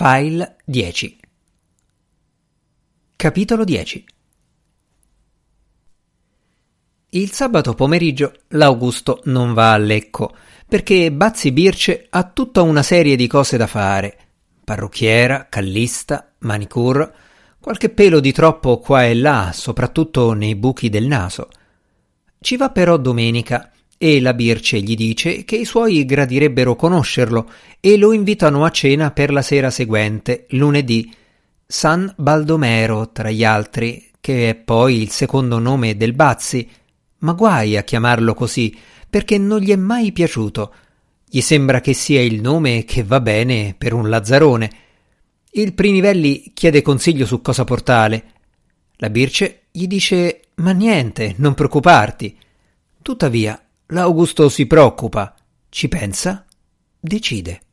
File 10 Capitolo 10 Il sabato pomeriggio l'Augusto non va a Lecco perché Bazzi Birce ha tutta una serie di cose da fare. Parrucchiera, callista, manicure, qualche pelo di troppo qua e là, soprattutto nei buchi del naso. Ci va però domenica e la Birce gli dice che i suoi gradirebbero conoscerlo e lo invitano a cena per la sera seguente, lunedì, San Baldomero tra gli altri, che è poi il secondo nome del Bazzi, ma guai a chiamarlo così, perché non gli è mai piaciuto. Gli sembra che sia il nome che va bene per un lazzarone. Il Prinivelli chiede consiglio su cosa portare. La Birce gli dice: Ma niente, non preoccuparti. Tuttavia, L'Augusto si preoccupa, ci pensa, decide.